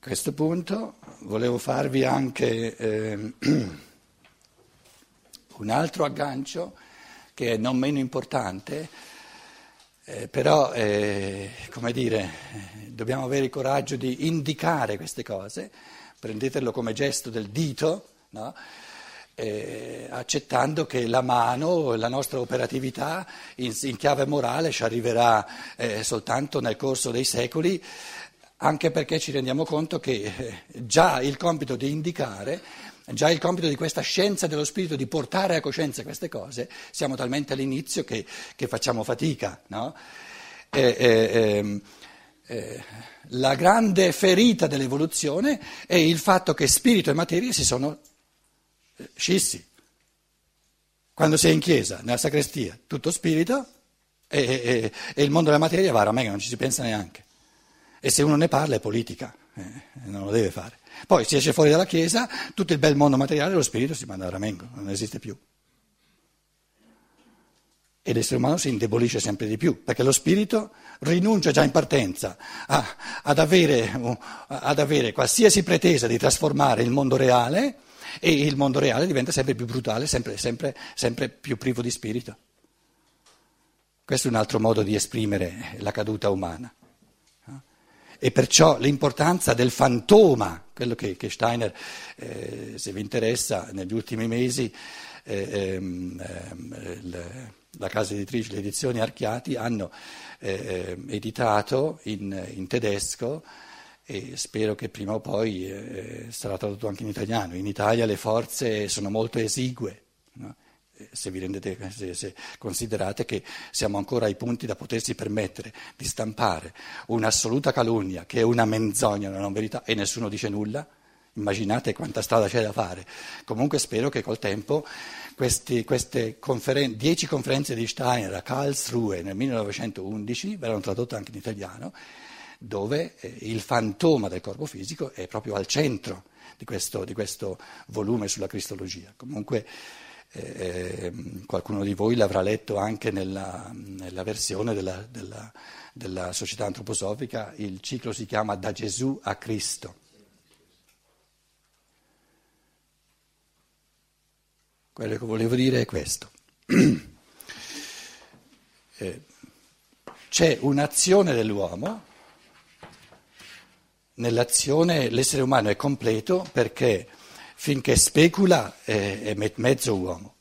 A questo punto volevo farvi anche eh, un altro aggancio che è non meno importante, eh, però eh, come dire, dobbiamo avere il coraggio di indicare queste cose, prendetelo come gesto del dito, no? eh, accettando che la mano, la nostra operatività in, in chiave morale ci arriverà eh, soltanto nel corso dei secoli, anche perché ci rendiamo conto che eh, già il compito di indicare, già il compito di questa scienza dello spirito di portare a coscienza queste cose, siamo talmente all'inizio che, che facciamo fatica. No? Eh, ehm, eh, la grande ferita dell'evoluzione è il fatto che spirito e materia si sono scissi. Quando sei in chiesa, nella sacrestia, tutto spirito e, e, e il mondo della materia va a meglio, non ci si pensa neanche. E se uno ne parla è politica, eh, non lo deve fare. Poi si esce fuori dalla chiesa, tutto il bel mondo materiale, lo spirito si manda a ramengo, non esiste più. E l'essere umano si indebolisce sempre di più, perché lo spirito rinuncia già in partenza a, ad, avere, ad avere qualsiasi pretesa di trasformare il mondo reale e il mondo reale diventa sempre più brutale, sempre, sempre, sempre più privo di spirito. Questo è un altro modo di esprimere la caduta umana. E perciò l'importanza del fantoma, quello che, che Steiner, eh, se vi interessa, negli ultimi mesi, eh, ehm, ehm, la casa editrice, le edizioni Archiati, hanno eh, editato in, in tedesco e spero che prima o poi eh, sarà tradotto anche in italiano. In Italia le forze sono molto esigue, no? Se, rendete, se, se considerate che siamo ancora ai punti da potersi permettere di stampare un'assoluta calunnia che è una menzogna, una non verità e nessuno dice nulla. Immaginate quanta strada c'è da fare. Comunque spero che col tempo questi, queste conferen- dieci conferenze di Steiner a Karlsruhe nel 1911 verranno tradotte anche in italiano dove eh, il fantoma del corpo fisico è proprio al centro di questo, di questo volume sulla cristologia. Comunque eh, qualcuno di voi l'avrà letto anche nella, nella versione della, della, della società antroposofica, il ciclo si chiama Da Gesù a Cristo. Quello che volevo dire è questo. Eh, c'è un'azione dell'uomo nell'azione l'essere umano è completo perché finché specula è, mezzo uomo.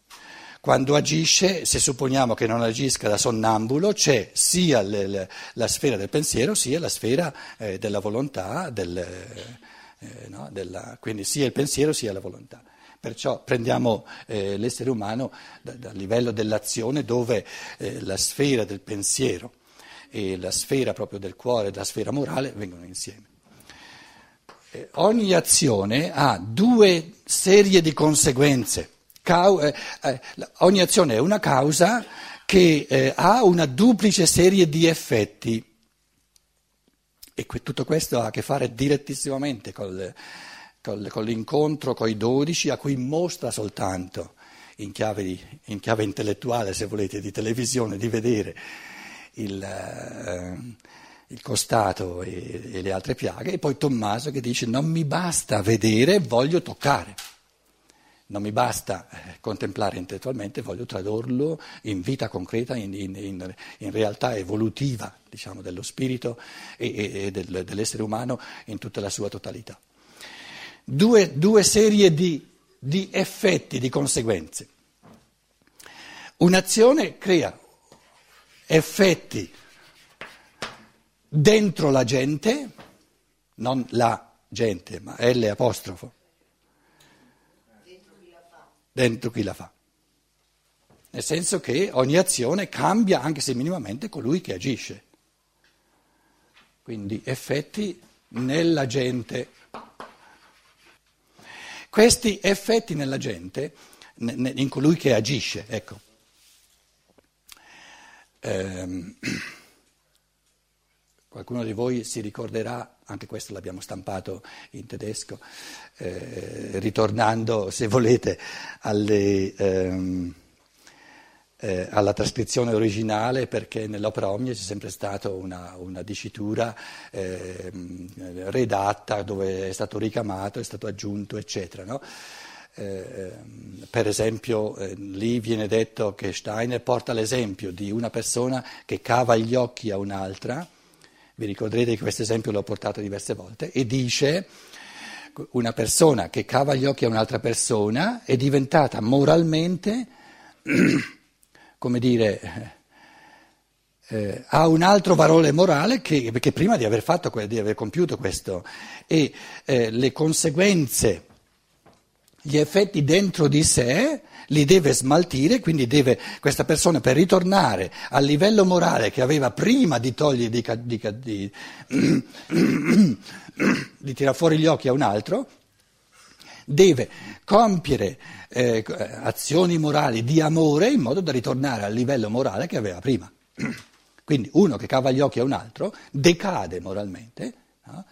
Quando agisce, se supponiamo che non agisca da sonnambulo, c'è sia le, le, la sfera del pensiero sia la sfera eh, della volontà, del, eh, no, della, quindi sia il pensiero sia la volontà. Perciò prendiamo eh, l'essere umano dal da livello dell'azione dove eh, la sfera del pensiero e la sfera proprio del cuore, la sfera morale vengono insieme. Eh, ogni azione ha due serie di conseguenze. Cau- eh, eh, ogni azione è una causa che eh, ha una duplice serie di effetti. E que- tutto questo ha a che fare direttissimamente col, col, con l'incontro con i dodici, a cui mostra soltanto, in chiave, di, in chiave, intellettuale, se volete, di televisione, di vedere il. Il costato e, e, le altre piaghe, e poi Tommaso che dice non mi basta vedere, voglio toccare, non mi basta eh, contemplare intellettualmente, voglio tradurlo in vita concreta, in, in, in, in realtà evolutiva diciamo, dello spirito e, e del, dell'essere umano in tutta la sua totalità. Due, due serie di, di effetti, di conseguenze. Un'azione crea effetti dentro la gente, non la gente, ma L apostrofo, dentro chi la fa. Nel senso che ogni azione cambia, anche se minimamente, colui che agisce. Quindi effetti nella gente. Questi effetti nella gente, in colui che agisce, ecco. Ehm, Qualcuno di voi si ricorderà, anche questo l'abbiamo stampato in tedesco, eh, ritornando, se volete, alle, ehm, eh, alla trascrizione originale perché nell'opera Omnia c'è sempre stata una, una dicitura eh, redatta dove è stato ricamato, è stato aggiunto, eccetera. No? Eh, per esempio eh, lì viene detto che Steiner porta l'esempio di una persona che cava gli occhi a un'altra, vi ricorderete che questo esempio l'ho portato diverse volte, e dice una persona che cava gli occhi a un'altra persona è diventata moralmente come dire, eh, ha un altro valore morale che, che, prima di aver, fatto, di aver compiuto questo. E eh, le conseguenze, gli effetti dentro di sé li deve smaltire, quindi deve, questa persona per ritornare al livello morale che aveva prima di togliere, di, di, di, di tirare fuori gli occhi a un altro, deve compiere eh, azioni morali di amore in modo da ritornare al livello morale che aveva prima. Quindi uno che cava gli occhi a un altro decade moralmente no?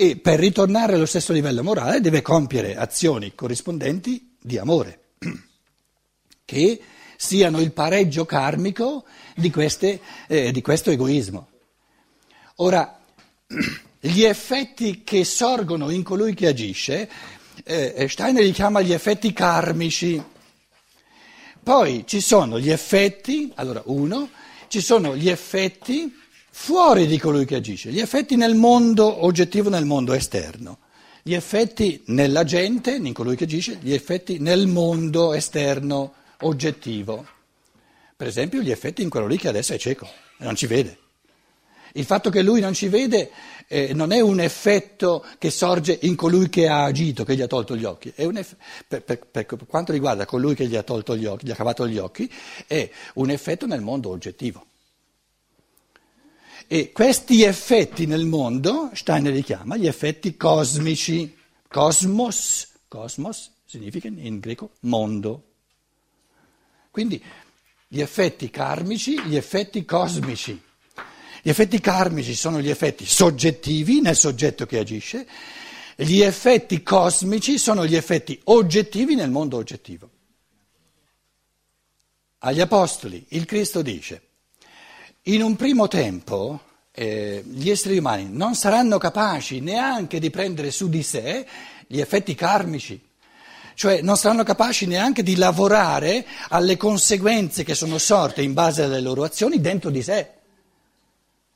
E per ritornare allo stesso livello morale deve compiere azioni corrispondenti di amore, che siano il pareggio karmico di, queste, eh, di questo egoismo. Ora, gli effetti che sorgono in colui che agisce eh, Steiner li chiama gli effetti karmici. Poi ci sono gli effetti, allora uno, ci sono gli effetti fuori di colui che agisce, gli effetti nel mondo oggettivo, nel mondo esterno, gli effetti nella gente, in colui che agisce, gli effetti nel mondo esterno oggettivo. Per esempio gli effetti in quello lì che adesso è cieco e non ci vede. Il fatto che lui non ci vede eh, non è un effetto che sorge in colui che ha agito, che gli ha tolto gli occhi, eff- per, per, per, quanto riguarda colui che gli ha tolto gli occhi, gli ha cavato gli occhi, è un effetto nel mondo oggettivo. E questi effetti nel mondo, Steiner li chiama gli effetti cosmici. Cosmos, cosmos significa in greco mondo. Quindi gli effetti karmici, gli effetti cosmici. Gli effetti karmici sono gli effetti soggettivi nel soggetto che agisce, gli effetti cosmici sono gli effetti oggettivi nel mondo oggettivo. Agli Apostoli il Cristo dice, in un primo tempo eh, gli esseri umani non saranno capaci neanche di prendere su di sé gli effetti karmici, cioè non saranno capaci neanche di lavorare alle conseguenze che sono sorte in base alle loro azioni dentro di sé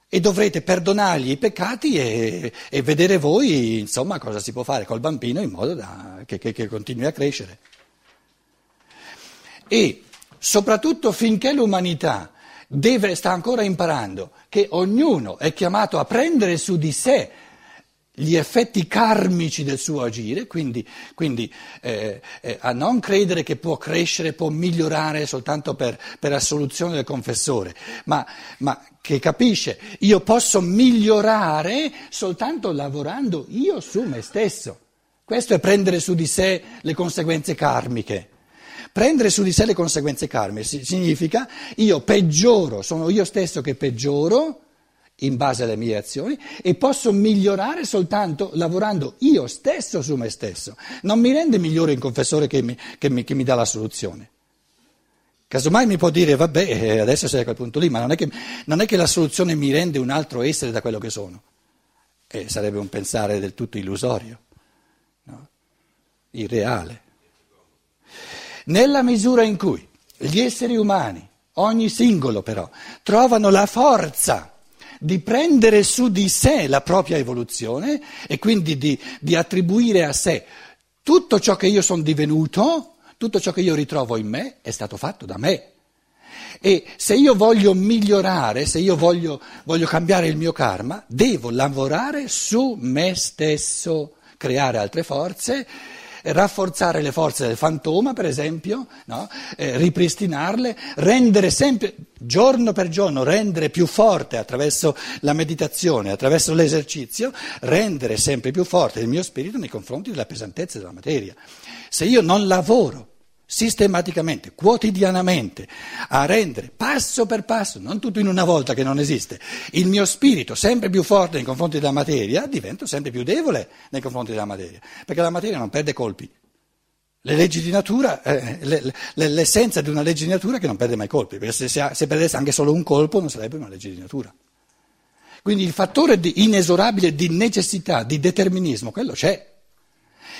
e dovrete perdonargli i peccati e, e, vedere voi insomma cosa si può fare col bambino in modo da, che, che, che continui a crescere. E soprattutto finché l'umanità deve, sta ancora imparando che ognuno è chiamato a prendere su di sé gli effetti karmici del suo agire, quindi, quindi eh, eh, a non credere che può crescere, può migliorare soltanto per, per assoluzione del confessore, ma, ma, che capisce io posso migliorare soltanto lavorando io su me stesso. Questo è prendere su di sé le conseguenze karmiche. Prendere su di sé le conseguenze karmiche significa io peggioro, sono io stesso che peggioro in base alle mie azioni e posso migliorare soltanto lavorando io stesso su me stesso. Non mi rende migliore un confessore che mi, che mi, che mi dà la soluzione. Casomai mi può dire, vabbè, eh, adesso sei a quel punto lì, ma non è che, non è che la soluzione mi rende un altro essere da quello che sono. E sarebbe un pensare del tutto illusorio, no? irreale. Nella misura in cui gli esseri umani, ogni singolo però, trovano la forza di prendere su di sé la propria evoluzione e quindi di, di attribuire a sé tutto ciò che io sono divenuto, tutto ciò che io ritrovo in me è stato fatto da me. E se io voglio migliorare, se io voglio, voglio cambiare il mio karma, devo lavorare su me stesso, creare altre forze rafforzare le forze del fantoma, per esempio, no? eh, ripristinarle, rendere sempre, giorno per giorno, rendere più forte attraverso la meditazione, attraverso l'esercizio, rendere sempre più forte il mio spirito nei confronti della pesantezza della materia. Se io non lavoro sistematicamente, quotidianamente, a rendere passo per passo, non tutto in una volta che non esiste, il mio spirito sempre più forte nei confronti della materia, divento sempre più debole nei confronti della materia, perché la materia non perde colpi, Le leggi di natura, eh, le, le, l'essenza di una legge di natura che non perde mai colpi, perché se, se, se perdesse anche solo un colpo non sarebbe una legge di natura. Quindi il fattore di inesorabile di necessità, di determinismo, quello c'è.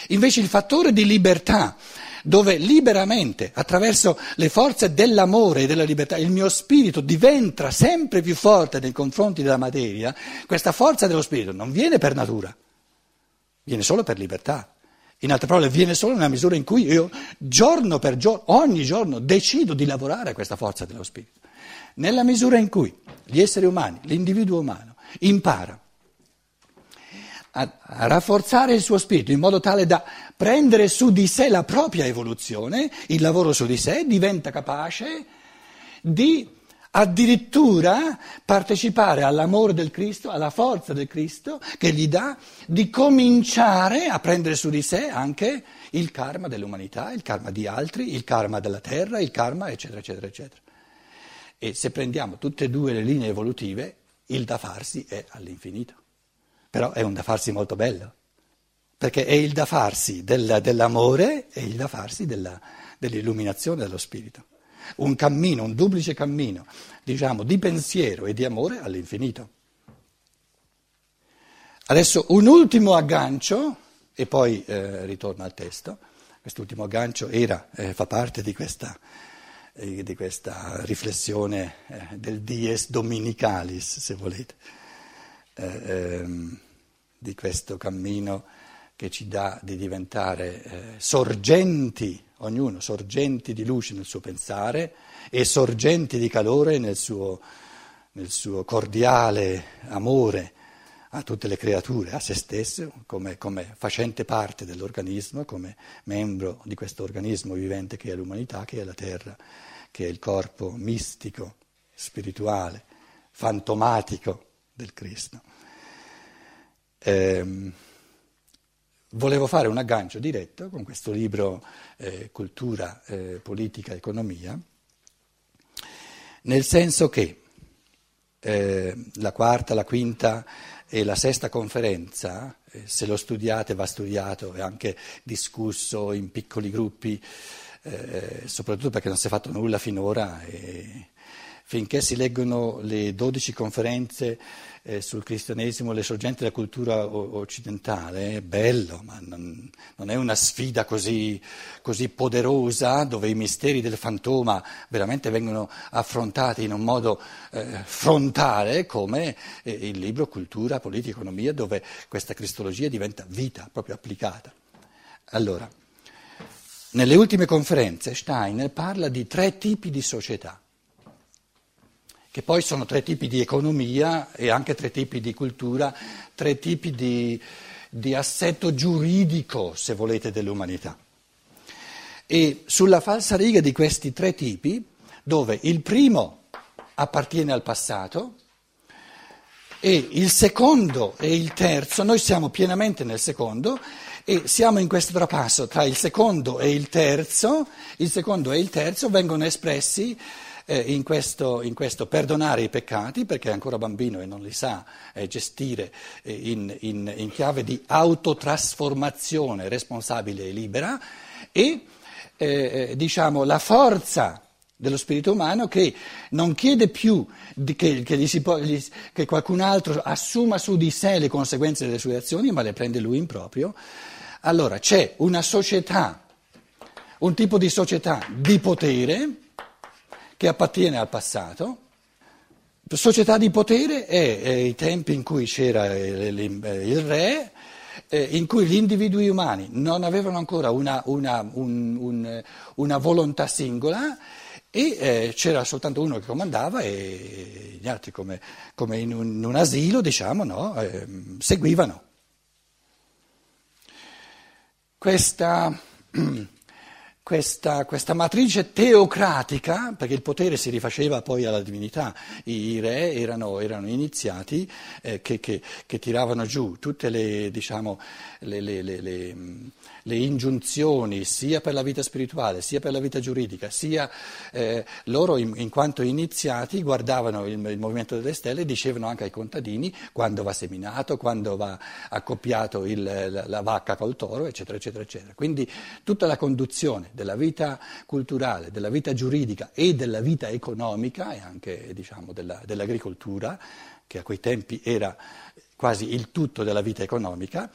Invece il fattore di libertà, dove liberamente, attraverso le forze dell'amore e della libertà, il mio spirito diventa sempre più forte nei confronti della materia, questa forza dello spirito non viene per natura, viene solo per libertà. In altre parole, viene solo nella misura in cui io giorno per giorno, ogni giorno, decido di lavorare a questa forza dello spirito. Nella misura in cui gli esseri umani, l'individuo umano, impara a, rafforzare il suo spirito in modo tale da prendere su di sé la propria evoluzione, il lavoro su di sé, diventa capace di addirittura partecipare all'amore del Cristo, alla forza del Cristo che gli dà di cominciare a prendere su di sé anche il karma dell'umanità, il karma di altri, il karma della terra, il karma eccetera eccetera eccetera. E se prendiamo tutte e due le linee evolutive, il da farsi è all'infinito. Però è un da farsi molto bello, perché è il da farsi del, dell'amore e il da farsi della, dell'illuminazione dello spirito un cammino, un duplice cammino, diciamo, di pensiero e di amore all'infinito. Adesso un ultimo aggancio, e poi eh, ritorno al testo. Quest'ultimo aggancio era, eh, fa parte di questa, eh, di questa riflessione eh, del dies dominicalis, se volete, eh, ehm, di questo cammino che ci dà di diventare eh, sorgenti ognuno sorgenti di luce nel suo pensare e sorgenti di calore nel suo, nel suo cordiale amore a tutte le creature, a se stesso, come, come, facente parte dell'organismo, come membro di questo organismo vivente che è l'umanità, che è la terra, che è il corpo mistico, spirituale, fantomatico del Cristo. Ehm, Volevo fare un aggancio diretto con questo libro eh, Cultura, eh, Politica, Economia, nel senso che eh, la quarta, la quinta e la sesta conferenza, eh, se lo studiate va studiato e anche discusso in piccoli gruppi, eh, soprattutto perché non si è fatto nulla finora. E, finché si leggono le dodici conferenze eh, sul cristianesimo, le sorgenti della cultura occidentale, è bello, ma non, non è una sfida così, così, poderosa dove i misteri del fantoma veramente vengono affrontati in un modo eh, frontale come eh, il libro Cultura, Politica, Economia, dove questa cristologia diventa vita proprio applicata. Allora, nelle ultime conferenze Steiner parla di tre tipi di società che poi sono tre tipi di economia e anche tre tipi di cultura, tre tipi di, di assetto giuridico, se volete, dell'umanità. E sulla falsa riga di questi tre tipi, dove il primo appartiene al passato, e il secondo e il terzo, noi siamo pienamente nel secondo e siamo in questo trapasso tra il secondo e il terzo, il secondo e il terzo vengono espressi eh, in, questo, in, questo, perdonare i peccati, perché è ancora bambino e non li sa eh, gestire eh, in, in, in, chiave di autotrasformazione responsabile e libera, e eh, eh, diciamo la forza dello spirito umano che non chiede più che, che, può, gli, che, qualcun altro assuma su di sé le conseguenze delle sue azioni, ma le prende lui in proprio. Allora c'è una società, un tipo di società di potere che appartiene al passato. Società di potere è, è i tempi in cui c'era il, il re, eh, in cui gli individui umani non avevano ancora una, una, un, un, una volontà singola e eh, c'era soltanto uno che comandava e gli altri come, come in, un, in, un, asilo diciamo, no, eh, seguivano. Questa questa, questa, matrice teocratica, perché il potere si rifaceva poi alla divinità, i, re erano, erano iniziati eh, che, che, che, tiravano giù tutte le, diciamo, le, le, le le ingiunzioni sia per la vita spirituale sia per la vita giuridica, sia eh, loro in, in, quanto iniziati guardavano il, il, movimento delle stelle e dicevano anche ai contadini quando va seminato, quando va accoppiato il, la, la, vacca col toro, eccetera, eccetera, eccetera. Quindi tutta la conduzione della vita culturale, della vita giuridica e della vita economica e anche diciamo, della, dell'agricoltura, che a quei tempi era quasi il tutto della vita economica,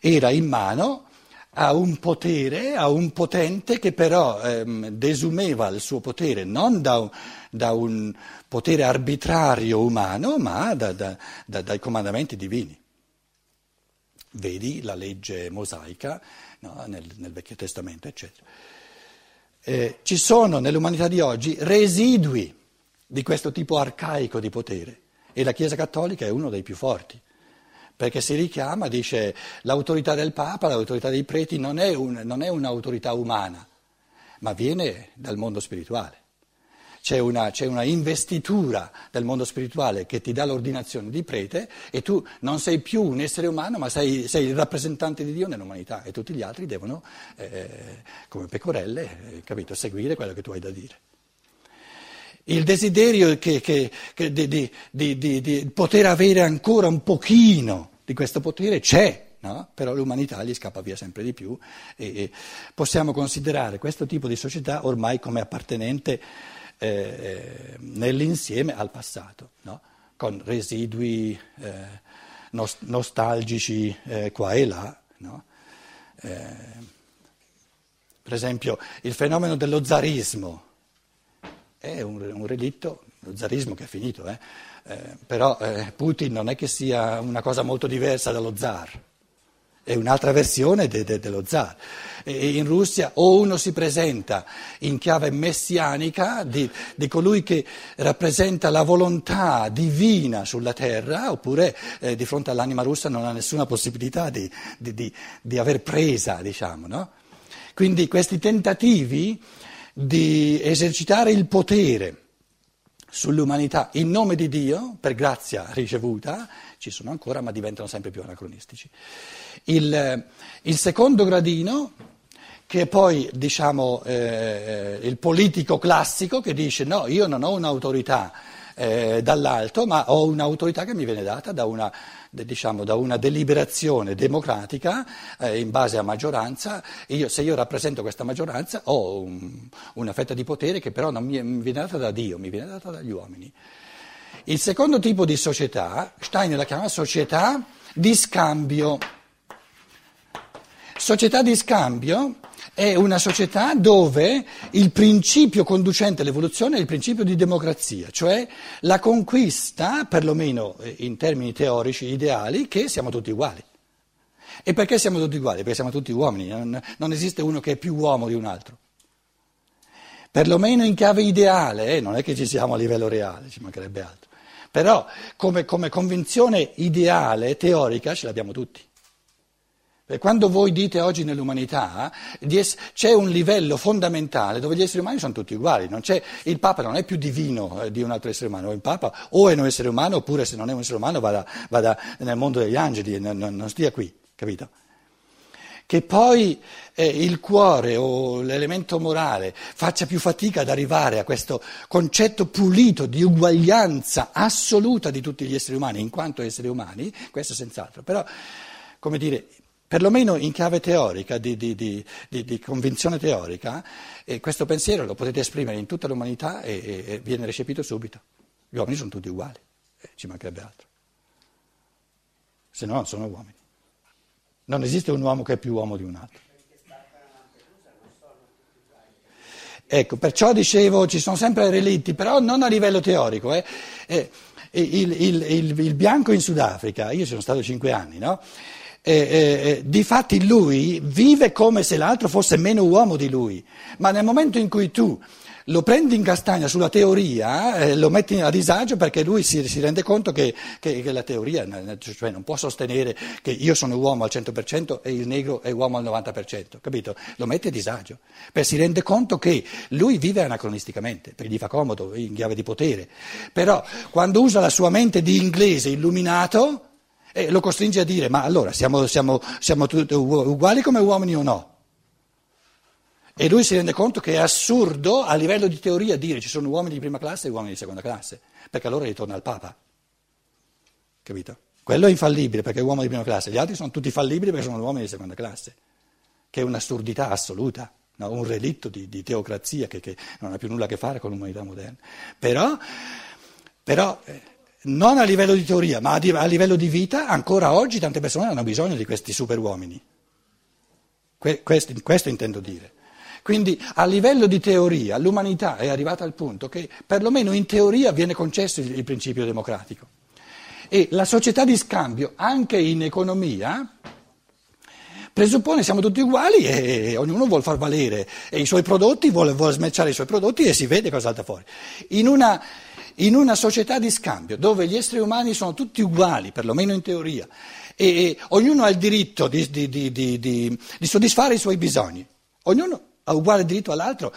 era in mano a un potere, a un potente che però ehm, desumeva il suo potere non da un, da un potere arbitrario umano, ma da, da, da, dai comandamenti divini. Vedi la legge mosaica no, nel, nel, Vecchio Testamento, eccetera. Eh, ci sono nell'umanità di oggi residui di questo tipo arcaico di potere e la Chiesa Cattolica è uno dei più forti perché si richiama, dice, l'autorità del Papa, l'autorità dei preti non è, un, non è un'autorità umana, ma viene dal mondo spirituale. C'è una, c'è una, investitura del mondo spirituale che ti dà l'ordinazione di prete e tu non sei più un essere umano, ma sei, sei il rappresentante di Dio nell'umanità e tutti gli altri devono, eh, come pecorelle, eh, capito, seguire quello che tu hai da dire. Il desiderio che, che, che di, di, di, di, poter avere ancora un pochino di questo potere c'è, no? però l'umanità gli scappa via sempre di più e, e possiamo considerare questo tipo di società ormai come appartenente eh, eh nell'insieme al passato, no? con residui eh, nost- nostalgici eh, qua e là. No? Eh, per esempio il fenomeno dello zarismo è un, un relitto, lo zarismo che è finito, eh? Però Putin non è che sia una cosa molto diversa dallo zar, è un'altra versione de, de, dello zar. E in Russia o uno si presenta in chiave messianica di, di, colui che rappresenta la volontà divina sulla terra, oppure eh, di fronte all'anima russa non ha nessuna possibilità di, di, di aver presa, diciamo. No? Quindi questi tentativi di esercitare il potere sull'umanità in nome di Dio, per grazia ricevuta, ci sono ancora ma diventano sempre più anacronistici. Il, il secondo gradino, che è poi diciamo, eh, il politico classico che dice no, io non ho un'autorità eh, dall'alto, ma ho un'autorità che mi viene data da una, diciamo, da una deliberazione democratica eh, in base a maggioranza. Io, se io rappresento questa maggioranza ho un, una fetta di potere che però non mi, mi viene data da Dio, mi viene data dagli uomini. Il secondo tipo di società, Steiner la chiama società di scambio. Società di scambio è una società dove il principio conducente all'evoluzione è il principio di democrazia, cioè la conquista, perlomeno eh, in termini teorici, ideali, che siamo tutti uguali. E perché siamo tutti uguali? Perché siamo tutti uomini, non, non esiste uno che è più uomo di un altro. Perlomeno in chiave ideale, eh? non è che ci siamo a livello reale, ci mancherebbe altro. Però come, come convinzione ideale, teorica, ce l'abbiamo tutti. Quando voi dite oggi nell'umanità c'è un livello fondamentale dove gli esseri umani sono tutti uguali, il Papa non è più divino eh, di un altro essere umano, il Papa o è un essere umano oppure se non è un essere umano vada, vada nel mondo degli angeli, non, non stia qui, capito? Che poi eh, il cuore o l'elemento morale faccia più fatica ad arrivare a questo concetto pulito di uguaglianza assoluta di tutti gli esseri umani in quanto esseri umani, questo senz'altro, però come dire perlomeno in chiave teorica, di, di, di, di convinzione teorica, questo pensiero lo potete esprimere in tutta l'umanità e, e, viene recepito subito. Gli uomini sono tutti uguali, ci mancherebbe altro. Se no non sono uomini. Non esiste un uomo che è più uomo di un altro. Ecco, perciò dicevo, ci sono sempre relitti, però non a livello teorico. Eh. Eh, il, il, il, il, bianco in Sudafrica, io sono stato cinque anni, no? Eh, eh, difatti lui vive come se l'altro fosse meno uomo di lui, ma nel momento in cui tu lo prendi in castagna sulla teoria, eh, lo metti a disagio perché lui si, si rende conto che, che, che, la teoria cioè non può sostenere che io sono uomo al 100% e il negro è uomo al 90%, capito? Lo mette a disagio, perché si rende conto che lui vive anacronisticamente, perché gli fa comodo, in chiave di potere, però quando usa la sua mente di inglese illuminato eh, lo costringe a dire ma allora siamo, siamo, siamo tutti uguali come uomini o no? E lui si rende conto che è assurdo a livello di teoria dire ci sono uomini di prima classe e uomini di seconda classe, perché allora ritorna al Papa. Capito? Quello è infallibile perché è uomo di prima classe, gli altri sono tutti fallibili perché sono uomini di seconda classe, che è un'assurdità assoluta, no? un relitto di, di teocrazia che, che, non ha più nulla a che fare con l'umanità moderna. Però, però eh, non a livello di teoria, ma a livello di vita, ancora oggi tante persone hanno bisogno di questi superuomini. questo, questo intendo dire. Quindi a livello di teoria l'umanità è arrivata al punto che perlomeno in teoria viene concesso il, il principio democratico. E la società di scambio, anche in economia, presuppone siamo tutti uguali e ognuno vuole far valere i suoi prodotti, vuole, vuole smerciare i suoi prodotti e si vede cosa salta fuori. In una, in una, società di scambio dove gli esseri umani sono tutti uguali, perlomeno in teoria, e, e ognuno ha il diritto di, di, di, di soddisfare i suoi bisogni, ognuno ha uguale diritto all'altro,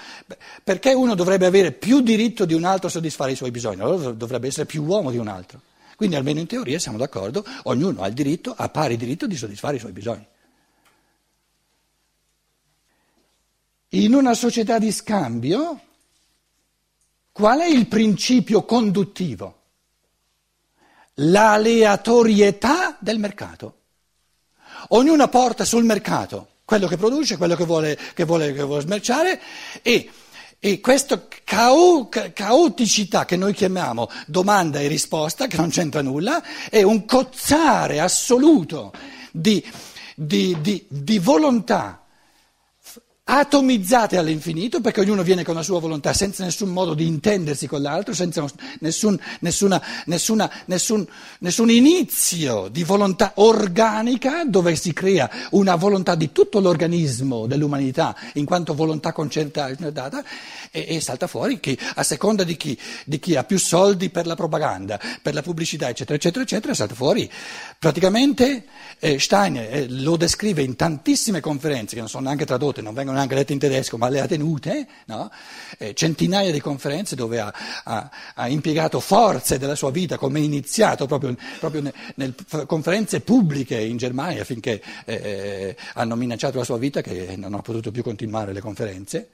perché uno dovrebbe avere più diritto di un altro a soddisfare i suoi bisogni, allora dovrebbe essere più uomo di un altro. Quindi almeno in teoria siamo d'accordo, ognuno ha il diritto, ha pari diritto di soddisfare i suoi bisogni. In una società di scambio, qual è il principio conduttivo? L'aleatorietà del mercato. Ognuno porta sul mercato quello che produce, quello che vuole, che vuole, che vuole smerciare e, e questa cao, caoticità che noi chiamiamo domanda e risposta, che non c'entra nulla, è un cozzare assoluto di, di, di, di volontà atomizzate all'infinito perché ognuno viene con la sua volontà senza nessun modo di intendersi con l'altro, senza nessun, nessuna, nessuna, nessun, nessun, inizio di volontà organica dove si crea una volontà di tutto l'organismo dell'umanità in quanto volontà concertata e, e salta fuori che a seconda di chi, di chi, ha più soldi per la propaganda, per la pubblicità eccetera eccetera eccetera salta fuori praticamente eh, Steiner eh, lo descrive in tantissime conferenze che non sono neanche tradotte, non vengono neanche lette in tedesco, ma le ha tenute, no? eh, centinaia di conferenze dove ha, ha, ha, impiegato forze della sua vita, come iniziato proprio, proprio nelle nel, conferenze pubbliche in Germania, finché eh, eh, hanno minacciato la sua vita che non ha potuto più continuare le conferenze.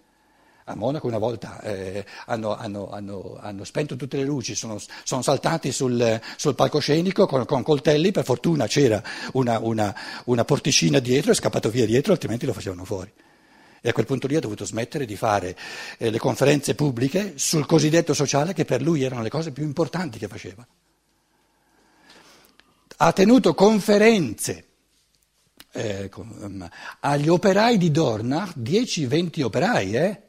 A Monaco una volta eh, hanno, hanno, hanno, hanno, spento tutte le luci, sono, sono saltati sul, sul palcoscenico con, con, coltelli, per fortuna c'era una, una, una porticina dietro, è scappato via dietro, altrimenti lo facevano fuori. E a quel punto lì ha dovuto smettere di fare eh, le conferenze pubbliche sul cosiddetto sociale, che per lui erano le cose più importanti che faceva. Ha tenuto conferenze eh, um, agli operai di Dornach, 10-20 operai, eh?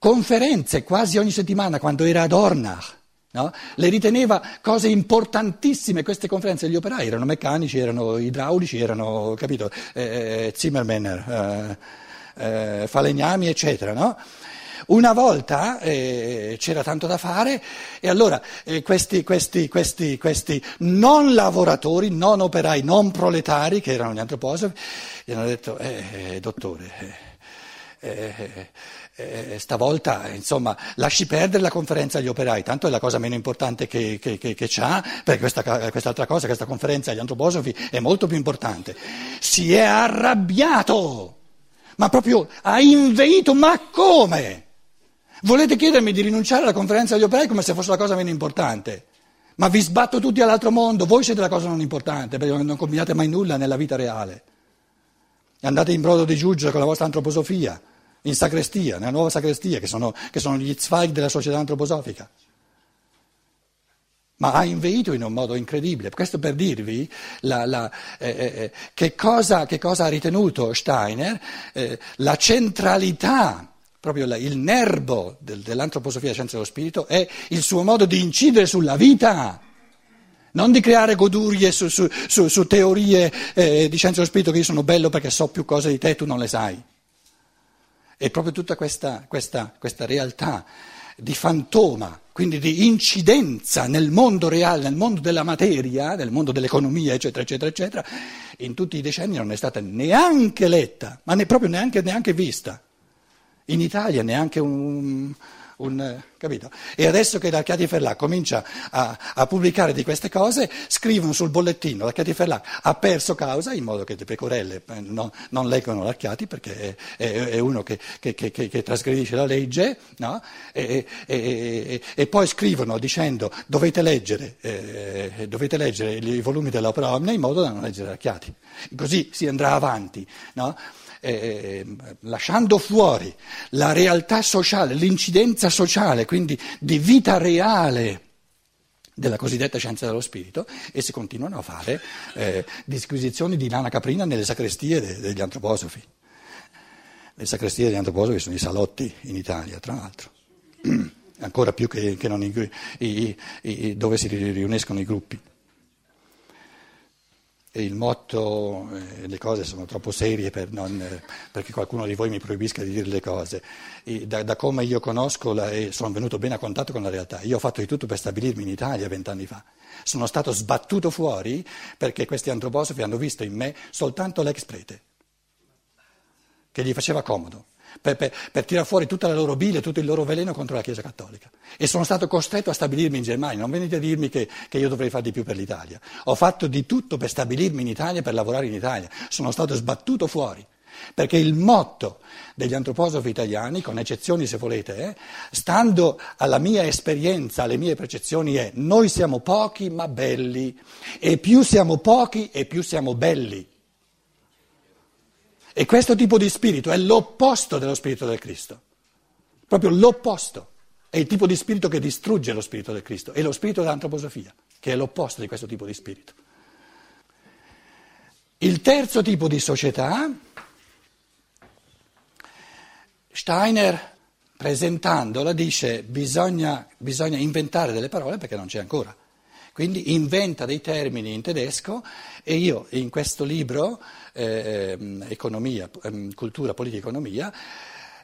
Conferenze quasi ogni settimana quando era a Dornach. No? Le riteneva cose importantissime queste conferenze degli operai, erano meccanici, erano idraulici, erano, capito, eh, Zimmermänner. Eh, eh, falegnami, eccetera. No? Una volta eh, c'era tanto da fare e allora eh, questi, questi, questi, questi, non lavoratori, non operai, non proletari, che erano gli antroposofi, gli hanno detto, eh, dottore, eh, eh, stavolta insomma, lasci perdere la conferenza agli operai, tanto è la cosa meno importante che, che, che, che c'ha, perché questa, quest'altra cosa, questa conferenza agli antroposofi è molto più importante. Si è arrabbiato ma proprio ha inveito, ma come? Volete chiedermi di rinunciare alla conferenza degli operai come se fosse la cosa meno importante? Ma vi sbatto tutti all'altro mondo, voi siete la cosa non importante, perché non combinate mai nulla nella vita reale. Andate in brodo di giuggia con la vostra antroposofia, in sacrestia, nella nuova sacrestia, che sono, che sono gli zweig della società antroposofica ma ha inveito in un modo incredibile. Questo per dirvi la, la, eh, eh, eh, che, cosa, che, cosa, ha ritenuto Steiner, eh, la centralità, proprio la, il nervo del, dell'antroposofia della scienza dello spirito è il suo modo di incidere sulla vita. Non di creare godurie su, su, su, su teorie eh, di scienza dello spirito che io sono bello perché so più cose di te e tu non le sai. È proprio tutta questa, questa, questa realtà di fantoma, quindi di incidenza nel mondo reale, nel mondo della materia, nel mondo dell'economia, eccetera, eccetera, eccetera, in tutti i decenni non è stata neanche letta, ma ne, proprio neanche, neanche vista. In Italia neanche un, un, capito? E adesso che la Chiati Ferlà comincia a, a, pubblicare di queste cose, scrivono sul bollettino la Chiati Ferlà ha perso causa, in modo che le pecorelle eh, no, non leggono la Chiati perché è, è, è uno che, che, che, che, trasgredisce la legge, no? e, e, e, poi scrivono dicendo dovete leggere, eh, dovete leggere i volumi dell'opera omnia in modo da non leggere la Chiati. Così si andrà avanti. No? eh, lasciando fuori la realtà sociale, l'incidenza sociale, quindi di vita reale della cosiddetta scienza dello spirito e si continuano a fare eh, disquisizioni di lana caprina nelle sacrestie de- degli antroposofi. Le sacrestie degli antroposofi sono i salotti in Italia, tra l'altro, ancora più che, che non i, i, i, dove si riuniscono i gruppi e il motto, eh, le cose sono troppo serie per non, eh, perché qualcuno di voi mi proibisca di dire le cose. Da, da, come io conosco la, e sono venuto bene a contatto con la realtà, io ho fatto di tutto per stabilirmi in Italia vent'anni fa. Sono stato sbattuto fuori perché questi antroposofi hanno visto in me soltanto l'ex prete, che gli faceva comodo per, per, per tirare fuori tutta la loro bile, tutto il loro veleno contro la Chiesa Cattolica. E sono stato costretto a stabilirmi in Germania, non venite a dirmi che, che io dovrei fare di più per l'Italia. Ho fatto di tutto per stabilirmi in Italia, per lavorare in Italia. Sono stato sbattuto fuori. Perché il motto degli antroposofi italiani, con eccezioni se volete, eh, stando alla mia esperienza, alle mie percezioni, è noi siamo pochi ma belli e più siamo pochi e più siamo belli. E questo tipo di spirito è l'opposto dello spirito del Cristo, proprio l'opposto. È il tipo di spirito che distrugge lo spirito del Cristo, è lo spirito dell'antroposofia, che è l'opposto di questo tipo di spirito. Il terzo tipo di società, Steiner presentandola dice bisogna, bisogna inventare delle parole perché non c'è ancora. Quindi inventa dei termini in tedesco e io in questo libro, eh, ehm, Economia, ehm, Cultura, Politica, Economia,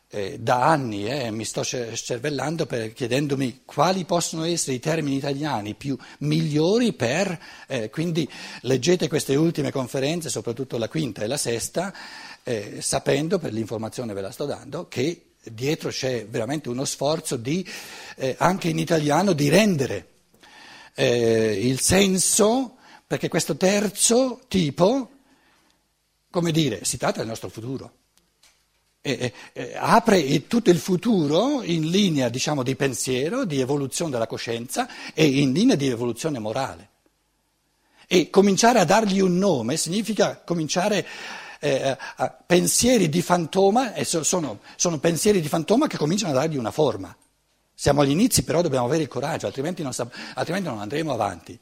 eh, da anni eh, mi sto cervellando per, chiedendomi quali possono essere i termini italiani più migliori per, eh, quindi leggete queste ultime conferenze, soprattutto la quinta e la sesta, eh, sapendo, per l'informazione ve la sto dando, che dietro c'è veramente uno sforzo di, eh, anche in italiano di rendere eh, il senso, perché questo terzo tipo, come dire, si tratta del nostro futuro. E, e, apre tutto il futuro in linea diciamo, di pensiero, di evoluzione della coscienza e in linea di evoluzione morale. E cominciare a dargli un nome significa cominciare eh, a pensieri di fantoma, e sono, sono pensieri di fantoma che cominciano a dargli una forma. Siamo agli inizi, però dobbiamo avere il coraggio, altrimenti non, altrimenti non andremo avanti.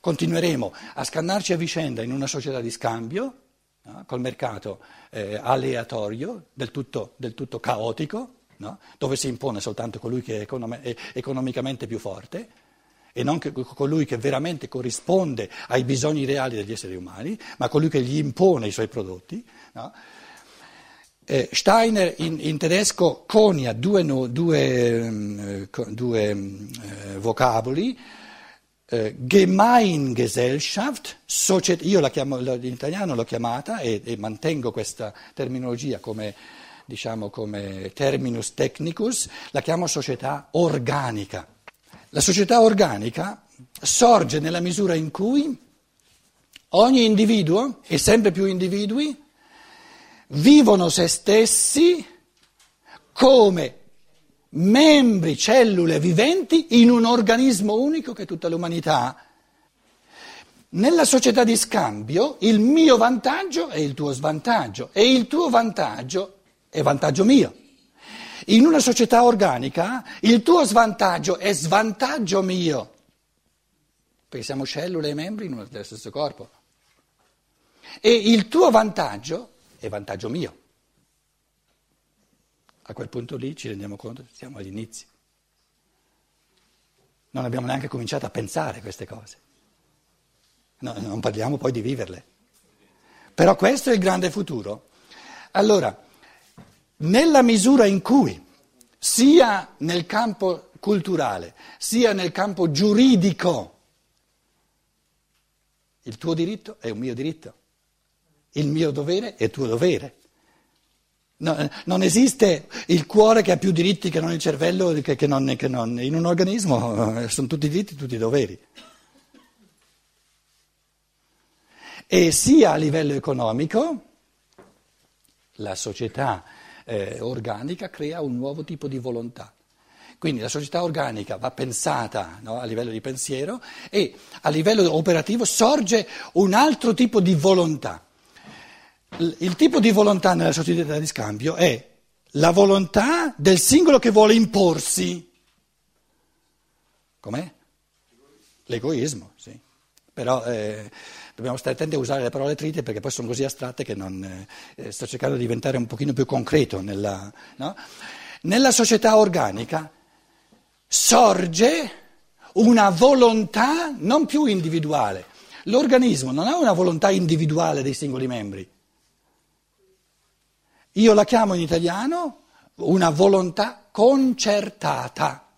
Continueremo a scannarci a vicenda in una società di scambio, no? col mercato eh, aleatorio, del tutto, del tutto caotico, no? dove si impone soltanto colui che è, econom- è economicamente più forte e non colui che veramente corrisponde ai bisogni reali degli esseri umani, ma colui che gli impone i suoi prodotti. No? Eh, Steiner in, in, tedesco conia due, due, mm, due mm, eh, vocaboli, eh, Gemeingesellschaft, società, io la chiamo, in italiano l'ho chiamata e, e mantengo questa terminologia come, diciamo, come terminus technicus, la chiamo società organica. La società organica sorge nella misura in cui ogni individuo e sempre più individui vivono se stessi come membri, cellule viventi in un organismo unico che è tutta l'umanità. Nella società di scambio il mio vantaggio è il tuo svantaggio e il tuo vantaggio è vantaggio mio. In una società organica il tuo svantaggio è svantaggio mio, perché siamo cellule e membri in uno stesso corpo. E il tuo vantaggio è vantaggio mio. A quel punto lì ci rendiamo conto che siamo agli inizi. Non abbiamo neanche cominciato a pensare queste cose. No, non parliamo poi di viverle. Però questo è il grande futuro. Allora, nella misura in cui sia nel campo culturale sia nel campo giuridico il tuo diritto è un mio diritto, il mio dovere è tuo dovere. No, non esiste il cuore che ha più diritti che non il cervello, che, che, non, che non. In un organismo eh, sono tutti diritti, tutti doveri. E sia a livello economico, la società eh, organica crea un nuovo tipo di volontà. Quindi la società organica va pensata no, a livello di pensiero e a livello operativo sorge un altro tipo di volontà. Il tipo di volontà nella società di scambio è la volontà del singolo che vuole imporsi. Com'è? L'egoismo, sì. Però eh, dobbiamo stare attenti a usare le parole trite perché poi sono così astratte che non, eh, sto cercando di diventare un pochino più concreto. Nella, no? nella società organica sorge una volontà non più individuale. L'organismo non ha una volontà individuale dei singoli membri. Io la chiamo in italiano una volontà concertata.